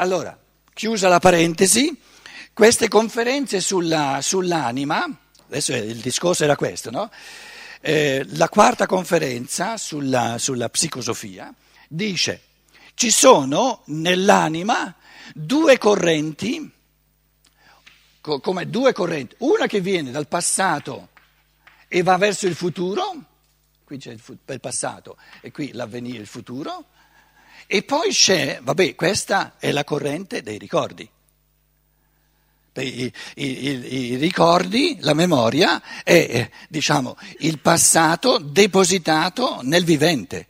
Allora, chiusa la parentesi, queste conferenze sulla, sull'anima, adesso il discorso era questo, no? Eh, la quarta conferenza sulla, sulla psicosofia dice ci sono nell'anima due correnti, co- come due correnti, una che viene dal passato e va verso il futuro, qui c'è il, fu- il passato e qui l'avvenire, il futuro, e poi c'è, vabbè, questa è la corrente dei ricordi. I, i, i, I, ricordi, la memoria è diciamo, il passato depositato nel vivente,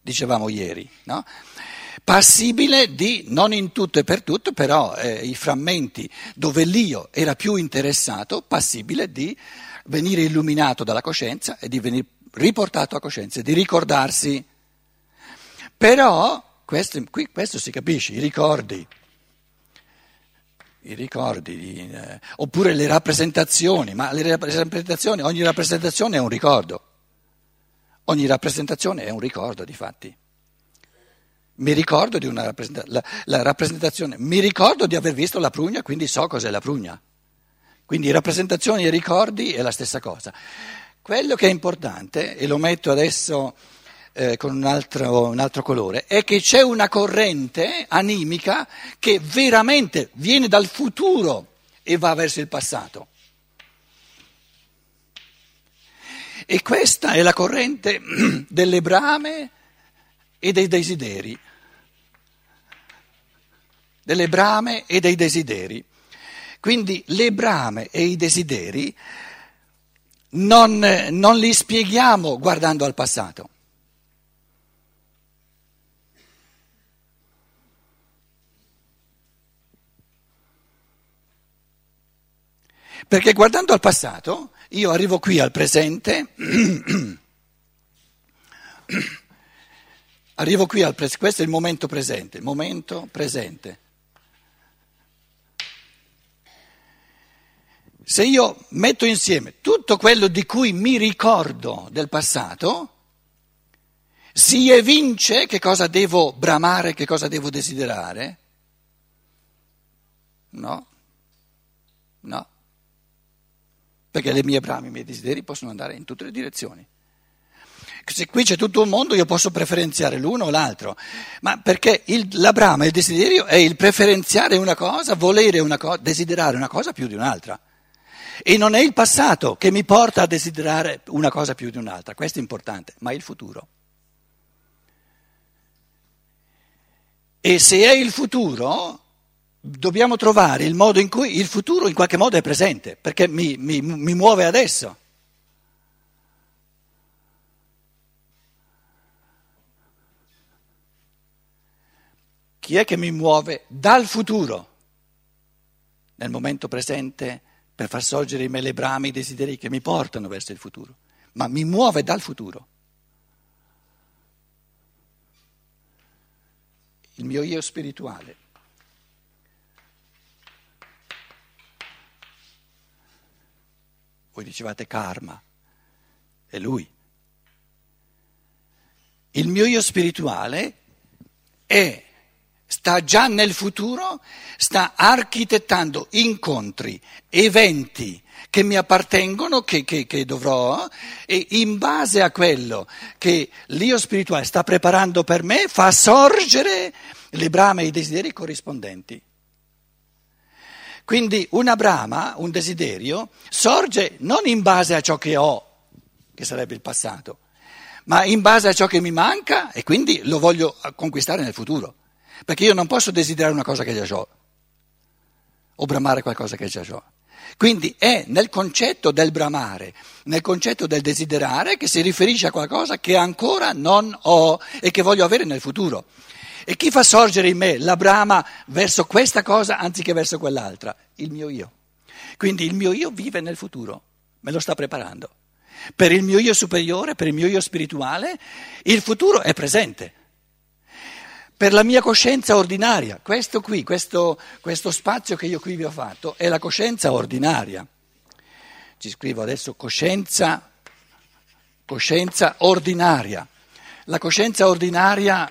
dicevamo ieri, no? passibile di, non in tutto e per tutto, però eh, i frammenti dove l'io era più interessato, passibile di venire illuminato dalla coscienza e di venire riportato a coscienza, di ricordarsi. Però, questo, qui, questo si capisce, i ricordi i ricordi, eh, oppure le rappresentazioni, ma le rappresentazioni, ogni rappresentazione è un ricordo, ogni rappresentazione è un ricordo di fatti. Mi ricordo di una rappresentazione, la, la rappresentazione, mi ricordo di aver visto la prugna, quindi so cos'è la prugna. Quindi rappresentazioni e ricordi è la stessa cosa. Quello che è importante, e lo metto adesso eh, con un altro, un altro colore, è che c'è una corrente animica che veramente viene dal futuro e va verso il passato. E questa è la corrente delle brame e dei desideri. Delle brame e dei desideri. Quindi le brame e i desideri non, non li spieghiamo guardando al passato. Perché guardando al passato, io arrivo qui al presente, arrivo qui al presente, questo è il momento presente, il momento presente. Se io metto insieme tutto quello di cui mi ricordo del passato, si evince che cosa devo bramare, che cosa devo desiderare? No, no perché le mie brame, i miei desideri possono andare in tutte le direzioni. Se qui c'è tutto un mondo io posso preferenziare l'uno o l'altro, ma perché il, la brama, il desiderio è il preferenziare una cosa, volere una cosa, desiderare una cosa più di un'altra. E non è il passato che mi porta a desiderare una cosa più di un'altra, questo è importante, ma il futuro. E se è il futuro, dobbiamo trovare il modo in cui il futuro in qualche modo è presente, perché mi, mi, mi muove adesso. Chi è che mi muove dal futuro, nel momento presente, per far sorgere in me le brame, i desideri che mi portano verso il futuro, ma mi muove dal futuro. Il mio io spirituale. Voi dicevate karma, è lui. Il mio io spirituale è, sta già nel futuro, sta architettando incontri, eventi che mi appartengono, che, che, che dovrò, e in base a quello che l'io spirituale sta preparando per me, fa sorgere le brame e i desideri corrispondenti. Quindi una brama, un desiderio, sorge non in base a ciò che ho, che sarebbe il passato, ma in base a ciò che mi manca e quindi lo voglio conquistare nel futuro. Perché io non posso desiderare una cosa che già ho o bramare qualcosa che già ho. Quindi è nel concetto del bramare, nel concetto del desiderare che si riferisce a qualcosa che ancora non ho e che voglio avere nel futuro. E chi fa sorgere in me la brama verso questa cosa anziché verso quell'altra? Il mio io. Quindi il mio io vive nel futuro, me lo sta preparando. Per il mio io superiore, per il mio io spirituale, il futuro è presente. Per la mia coscienza ordinaria, questo qui, questo, questo spazio che io qui vi ho fatto, è la coscienza ordinaria. Ci scrivo adesso coscienza, coscienza ordinaria. La coscienza ordinaria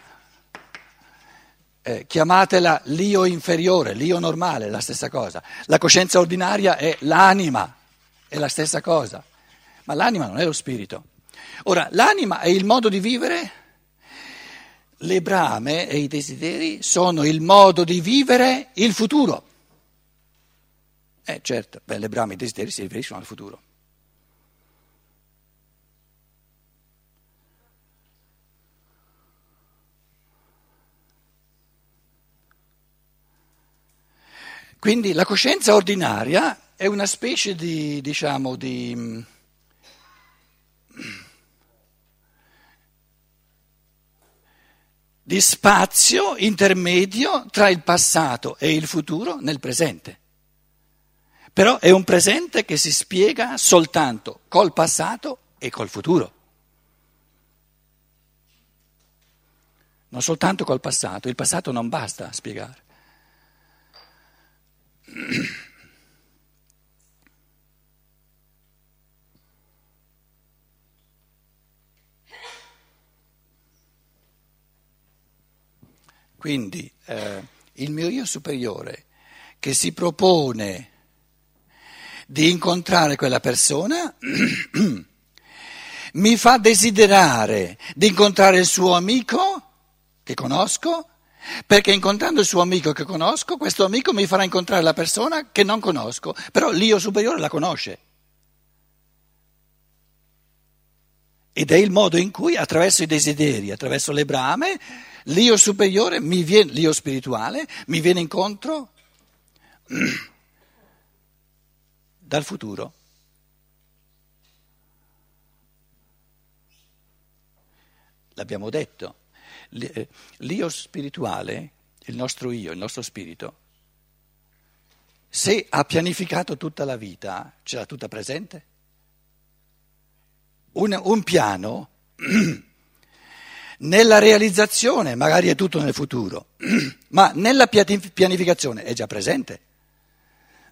eh, chiamatela l'io inferiore, l'io normale, è la stessa cosa. La coscienza ordinaria è l'anima, è la stessa cosa. Ma l'anima non è lo spirito. Ora, l'anima è il modo di vivere, le brame e i desideri sono il modo di vivere il futuro. Eh certo, beh, le brame e i desideri si riferiscono al futuro. Quindi la coscienza ordinaria è una specie di, diciamo, di, di spazio intermedio tra il passato e il futuro nel presente. Però è un presente che si spiega soltanto col passato e col futuro. Non soltanto col passato, il passato non basta a spiegare. Quindi eh, il mio io superiore che si propone di incontrare quella persona mi fa desiderare di incontrare il suo amico che conosco perché incontrando il suo amico che conosco, questo amico mi farà incontrare la persona che non conosco, però l'io superiore la conosce. Ed è il modo in cui attraverso i desideri, attraverso le brame, l'io superiore, viene, l'io spirituale, mi viene incontro dal futuro. L'abbiamo detto. Eh, l'io spirituale, il nostro io, il nostro spirito, se ha pianificato tutta la vita, ce l'ha tutta presente? Un, un piano nella realizzazione magari è tutto nel futuro, ma nella pianificazione è già presente.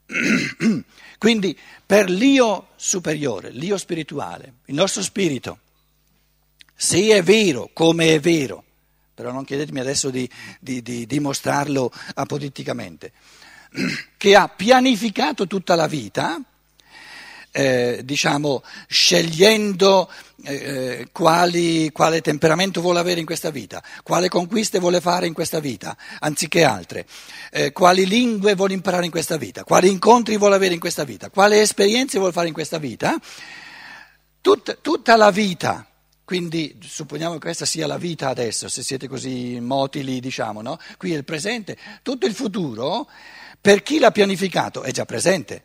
Quindi per l'io superiore, l'io spirituale, il nostro spirito, se è vero come è vero, però non chiedetemi adesso di, di, di dimostrarlo apoliticamente, che ha pianificato tutta la vita, eh, diciamo, scegliendo eh, quali, quale temperamento vuole avere in questa vita, quale conquiste vuole fare in questa vita, anziché altre, eh, quali lingue vuole imparare in questa vita, quali incontri vuole avere in questa vita, quali esperienze vuole fare in questa vita, Tut, tutta la vita quindi supponiamo che questa sia la vita adesso, se siete così motili, diciamo, no? Qui è il presente. Tutto il futuro, per chi l'ha pianificato, è già presente.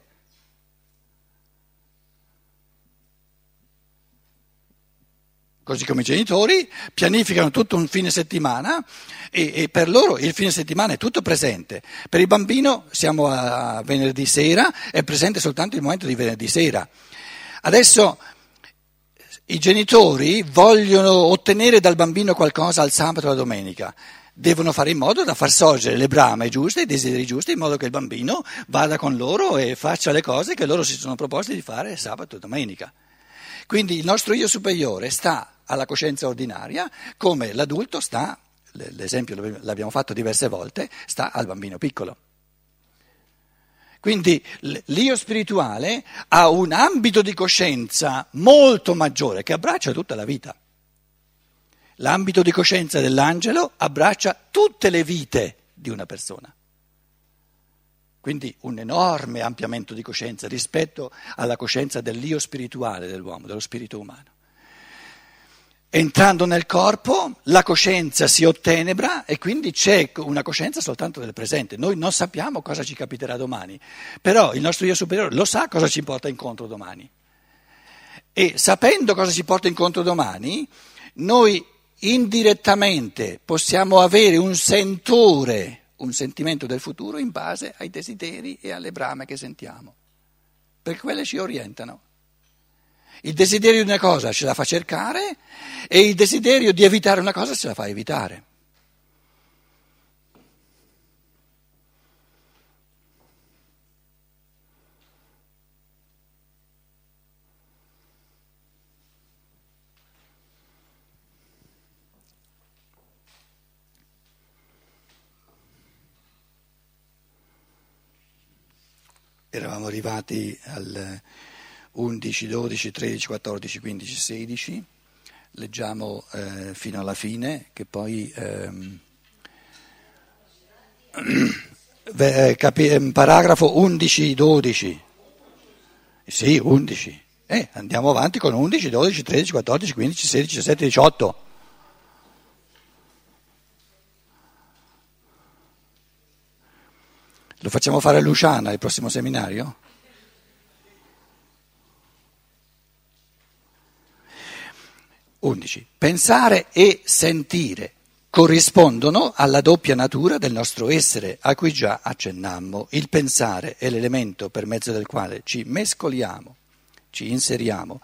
Così come i genitori pianificano tutto un fine settimana e, e, per loro il fine settimana è tutto presente. Per il bambino siamo a venerdì sera, è presente soltanto il momento di venerdì sera. Adesso i genitori vogliono ottenere dal bambino qualcosa al sabato o alla domenica. Devono fare in modo da far sorgere le brame giuste, i desideri giusti, in modo che il bambino vada con loro e faccia le cose che loro si sono proposti di fare sabato e domenica. Quindi il nostro io superiore sta alla coscienza ordinaria come l'adulto sta, l'esempio l'abbiamo fatto diverse volte, sta al bambino piccolo. Quindi l'io spirituale ha un ambito di coscienza molto maggiore che abbraccia tutta la vita. L'ambito di coscienza dell'angelo abbraccia tutte le vite di una persona. Quindi un enorme ampliamento di coscienza rispetto alla coscienza dell'io spirituale dell'uomo, dello spirito umano. Entrando nel corpo, la coscienza si ottenebra e quindi c'è una coscienza soltanto del presente. Noi non sappiamo cosa ci capiterà domani, però il nostro io superiore lo sa cosa ci porta incontro domani. E sapendo cosa ci porta incontro domani, noi indirettamente possiamo avere un sentore, un sentimento del futuro in base ai desideri e alle brame che sentiamo, perché quelle ci orientano. Il desiderio di una cosa ce la fa cercare e il desiderio di evitare una cosa ce la fa evitare. eravamo arrivati al, 11, 12, 13, 14, 15, 16, leggiamo eh, fino alla fine che poi ehm, eh, capi, ehm, paragrafo 11, 12, sì 11, eh, andiamo avanti con 11, 12, 13, 14, 15, 16, 17, 18. Lo facciamo fare a Luciana il prossimo seminario? Undici. Pensare e sentire corrispondono alla doppia natura del nostro essere, a cui già accennammo. Il pensare è l'elemento per mezzo del quale ci mescoliamo, ci inseriamo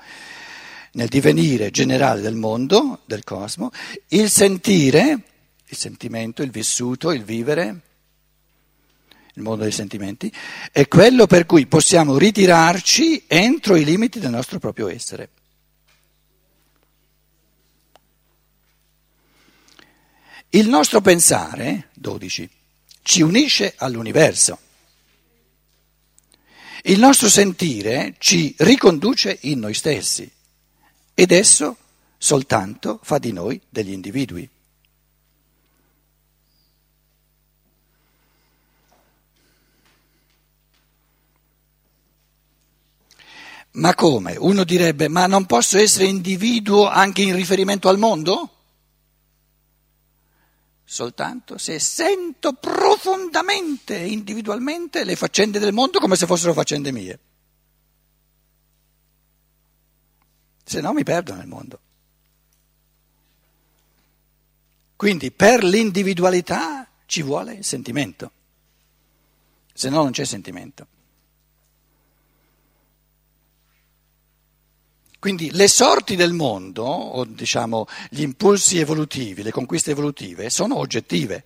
nel divenire generale del mondo, del cosmo. Il sentire, il sentimento, il vissuto, il vivere, il mondo dei sentimenti, è quello per cui possiamo ritirarci entro i limiti del nostro proprio essere. Il nostro pensare, 12, ci unisce all'universo. Il nostro sentire ci riconduce in noi stessi ed esso soltanto fa di noi degli individui. Ma come? Uno direbbe, ma non posso essere individuo anche in riferimento al mondo? Soltanto se sento profondamente, individualmente, le faccende del mondo come se fossero faccende mie. Se no mi perdo nel mondo. Quindi per l'individualità ci vuole sentimento, se no non c'è sentimento. Quindi le sorti del mondo, o diciamo gli impulsi evolutivi, le conquiste evolutive, sono oggettive.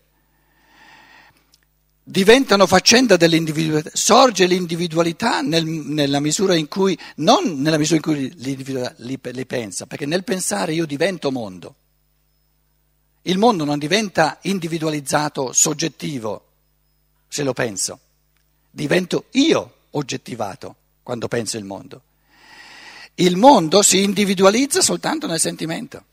Diventano faccenda dell'individualità, sorge l'individualità nel, nella misura in cui, non nella misura in cui l'individualità li, li pensa, perché nel pensare io divento mondo. Il mondo non diventa individualizzato, soggettivo, se lo penso. Divento io oggettivato quando penso il mondo. Il mondo si individualizza soltanto nel sentimento.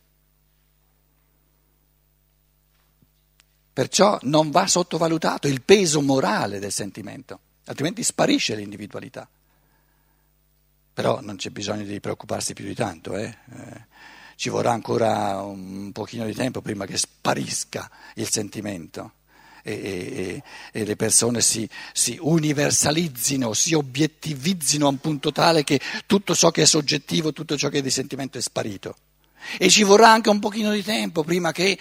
Perciò non va sottovalutato il peso morale del sentimento, altrimenti sparisce l'individualità. Però non c'è bisogno di preoccuparsi più di tanto, eh? Eh, ci vorrà ancora un pochino di tempo prima che sparisca il sentimento e, e, e le persone si, si, universalizzino, si obiettivizzino a un punto tale che tutto ciò che è soggettivo, tutto ciò che è di sentimento è sparito. E ci vorrà anche un pochino di tempo prima che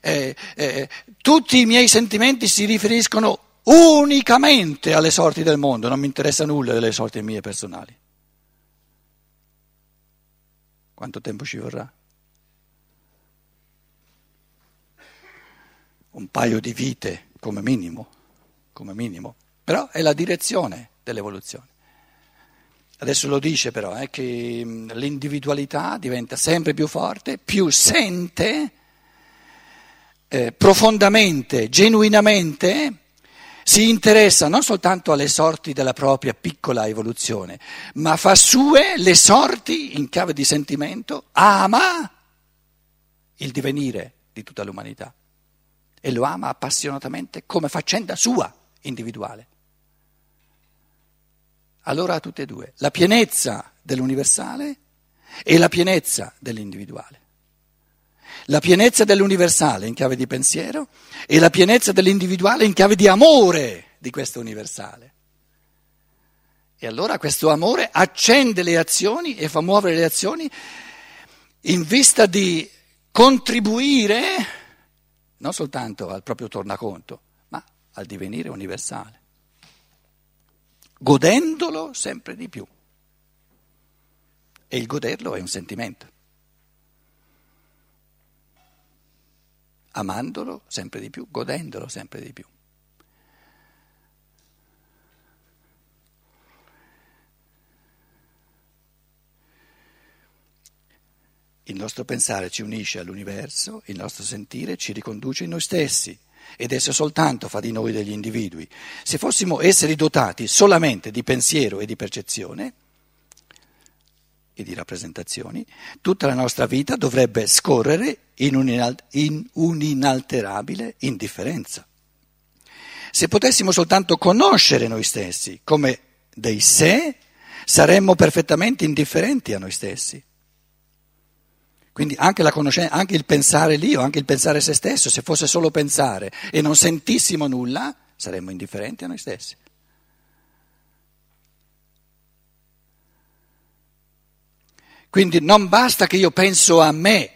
eh, eh, tutti i miei sentimenti si riferiscono unicamente alle sorti del mondo, non mi interessa nulla delle sorti mie personali. Quanto tempo ci vorrà? Un paio di vite come minimo, come minimo, però è la direzione dell'evoluzione. Adesso lo dice però, eh, che l'individualità diventa sempre più forte, più sente eh, profondamente, genuinamente, si interessa non soltanto alle sorti della propria piccola evoluzione, ma fa sue le sorti in chiave di sentimento, ama il divenire di tutta l'umanità e lo ama appassionatamente come faccenda sua individuale. Allora tutte e due, la pienezza dell'universale e la pienezza dell'individuale. La pienezza dell'universale in chiave di pensiero e la pienezza dell'individuale in chiave di amore di questo universale. E allora questo amore accende le azioni e fa muovere le azioni in vista di contribuire non soltanto al proprio tornaconto, ma al divenire universale, godendolo sempre di più. E il goderlo è un sentimento. Amandolo sempre di più, godendolo sempre di più. Il nostro pensare ci unisce all'universo, il nostro sentire ci riconduce in noi stessi ed esso soltanto fa di noi degli individui. Se fossimo esseri dotati solamente di pensiero e di percezione e di rappresentazioni, tutta la nostra vita dovrebbe scorrere in, un'inalterabile indifferenza. Se potessimo soltanto conoscere noi stessi come dei sé, saremmo perfettamente indifferenti a noi stessi. Quindi anche, anche il pensare l'io, anche il pensare se stesso, se fosse solo pensare e non sentissimo nulla, saremmo indifferenti a noi stessi. Quindi non basta che io penso a me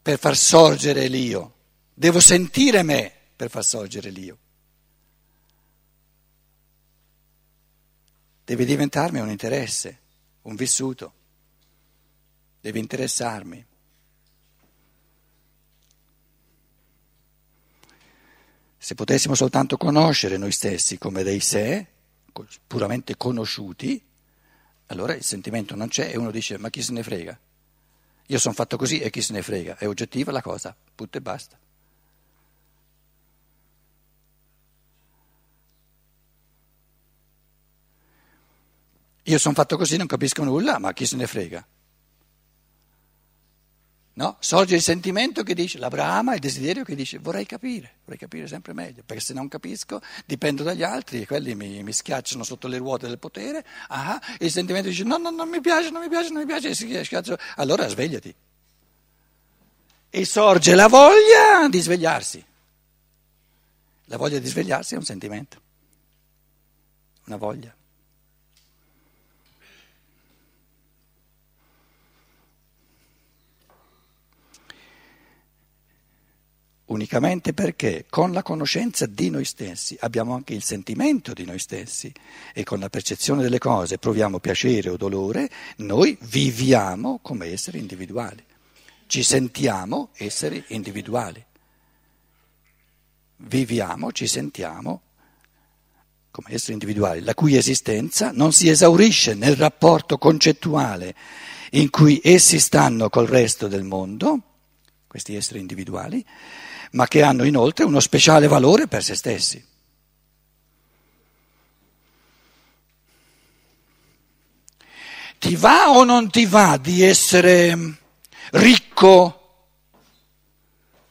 per far sorgere l'io, devo sentire me per far sorgere l'io. Deve diventarmi un interesse, un vissuto, deve interessarmi. Se potessimo soltanto conoscere noi stessi come dei sé, puramente conosciuti, allora il sentimento non c'è e uno dice ma chi se ne frega? Io sono fatto così e chi se ne frega? È oggettiva la cosa, punto e basta. Io sono fatto così, non capisco nulla, ma chi se ne frega? No? Sorge il sentimento che dice, la brama, il desiderio che dice vorrei capire, vorrei capire sempre meglio, perché se non capisco dipendo dagli altri e quelli mi, mi schiacciano sotto le ruote del potere. Ah, il sentimento dice no, no, non mi piace, non mi piace, non mi piace, e. Allora svegliati. E sorge la voglia di svegliarsi. La voglia di svegliarsi è un sentimento, una voglia. Unicamente perché con la conoscenza di noi stessi abbiamo anche il sentimento di noi stessi e con la percezione delle cose proviamo piacere o dolore, noi viviamo come esseri individuali, ci sentiamo esseri individuali, viviamo, ci sentiamo come esseri individuali, la cui esistenza non si esaurisce nel rapporto concettuale in cui essi stanno col resto del mondo, questi esseri individuali, ma che hanno inoltre uno speciale valore per se stessi. Ti va o non ti va di essere ricco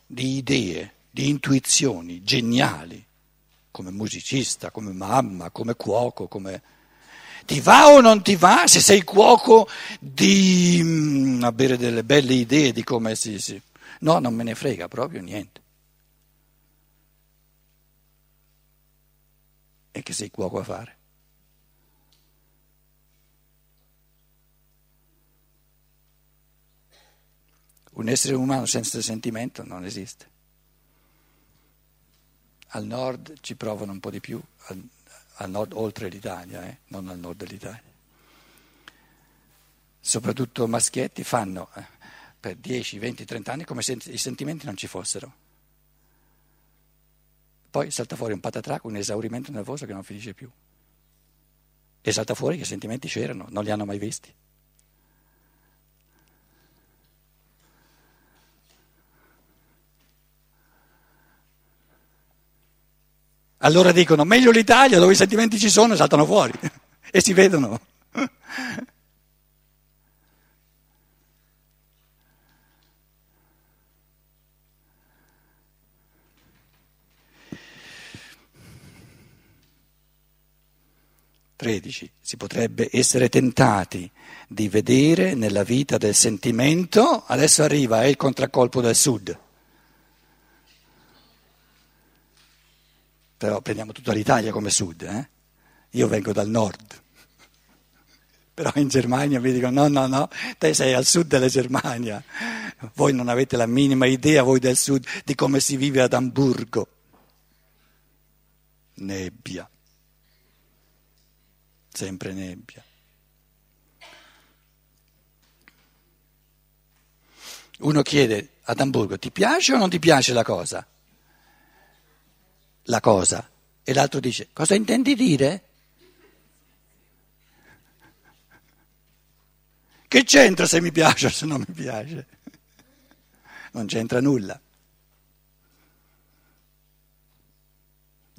di idee, di intuizioni geniali, come musicista, come mamma, come cuoco, come... Ti va o non ti va, se sei cuoco, di mm, avere delle belle idee di come si... si... No, non me ne frega proprio niente. E che sei cuoco a fare. Un essere umano senza sentimento non esiste. Al nord ci provano un po' di più, al, al nord oltre l'Italia, eh? non al nord dell'Italia. Soprattutto maschietti fanno eh, per 10, 20, 30 anni come se i sentimenti non ci fossero. Poi salta fuori un patatrac, un esaurimento nervoso che non finisce più. E salta fuori che i sentimenti c'erano, non li hanno mai visti. Allora dicono meglio l'Italia dove i sentimenti ci sono e saltano fuori e si vedono. 13. Si potrebbe essere tentati di vedere nella vita del sentimento, adesso arriva, è il contraccolpo del sud. Però prendiamo tutta l'Italia come sud, eh? Io vengo dal nord. Però in Germania mi dicono no, no, no, te sei al sud della Germania. Voi non avete la minima idea, voi del sud, di come si vive ad Amburgo. Nebbia sempre nebbia. Uno chiede ad Amburgo, ti piace o non ti piace la cosa? La cosa. E l'altro dice, cosa intendi dire? Che c'entra se mi piace o se non mi piace? Non c'entra nulla.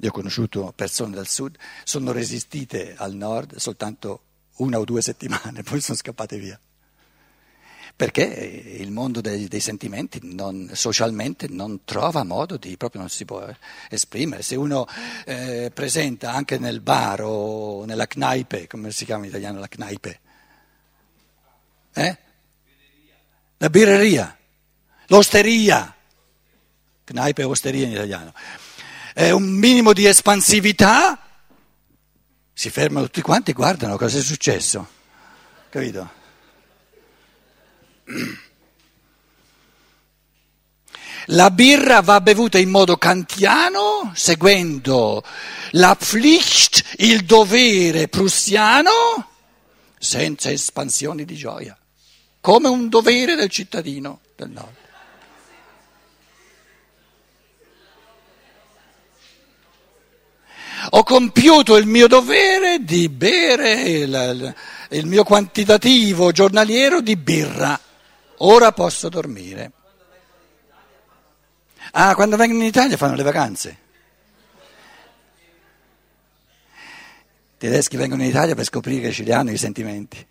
Io ho conosciuto persone dal sud, sono resistite al nord soltanto una o due settimane, poi sono scappate via. Perché il mondo dei, dei sentimenti non, socialmente non trova modo di, proprio non si può esprimere. Se uno eh, presenta anche nel bar o nella knaipe, come si chiama in italiano la knaipe? Eh? La birreria, l'osteria, knaipe e osteria in italiano eh, un minimo di espansività, si fermano tutti quanti e guardano cosa è successo. Capito? La birra va bevuta in modo kantiano, seguendo la Pflicht, il dovere prussiano, senza espansioni di gioia, come un dovere del cittadino del nord. Ho compiuto il mio dovere di bere il, il mio quantitativo giornaliero di birra, ora posso dormire. Ah, quando vengono in Italia fanno le vacanze. I tedeschi vengono in Italia per scoprire che ci hanno i sentimenti.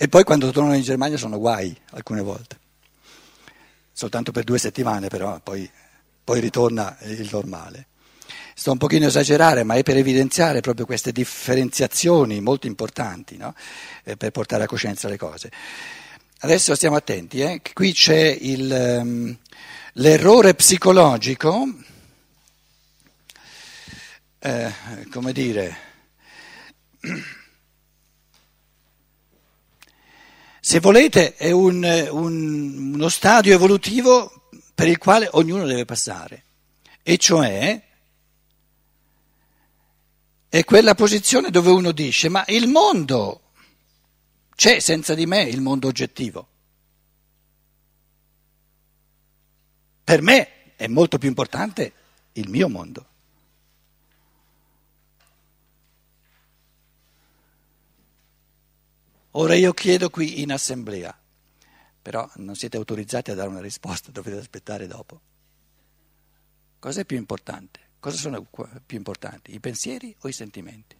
E poi quando tornano in Germania sono guai alcune volte. Soltanto per due settimane però, poi, poi ritorna il normale. Sto un pochino esagerare, ma è per evidenziare proprio queste differenziazioni molto importanti, no? eh, per portare a coscienza le cose. Adesso stiamo attenti, eh? qui c'è il, um, l'errore psicologico, eh, come dire, se volete è un, un, uno stadio evolutivo per il quale ognuno deve passare, e cioè è quella posizione dove uno dice ma il mondo c'è senza di me il mondo oggettivo. Per me è molto più importante il mio mondo. Ora io chiedo qui in assemblea, però non siete autorizzati a dare una risposta, dovete aspettare dopo. Cos'è più importante? Cosa sono più importanti, i pensieri o i sentimenti?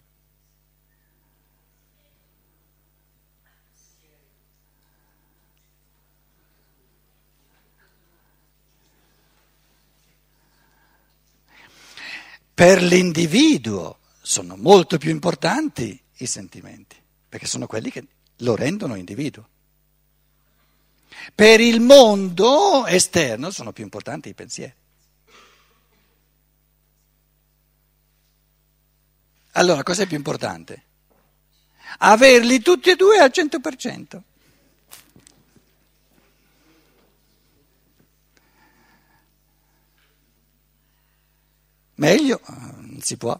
Per l'individuo sono molto più importanti i sentimenti, perché sono quelli che lo rendono individuo. Per il mondo esterno sono più importanti i pensieri. Allora, cos'è più importante? Averli tutti e due al 100%. Meglio, non si può.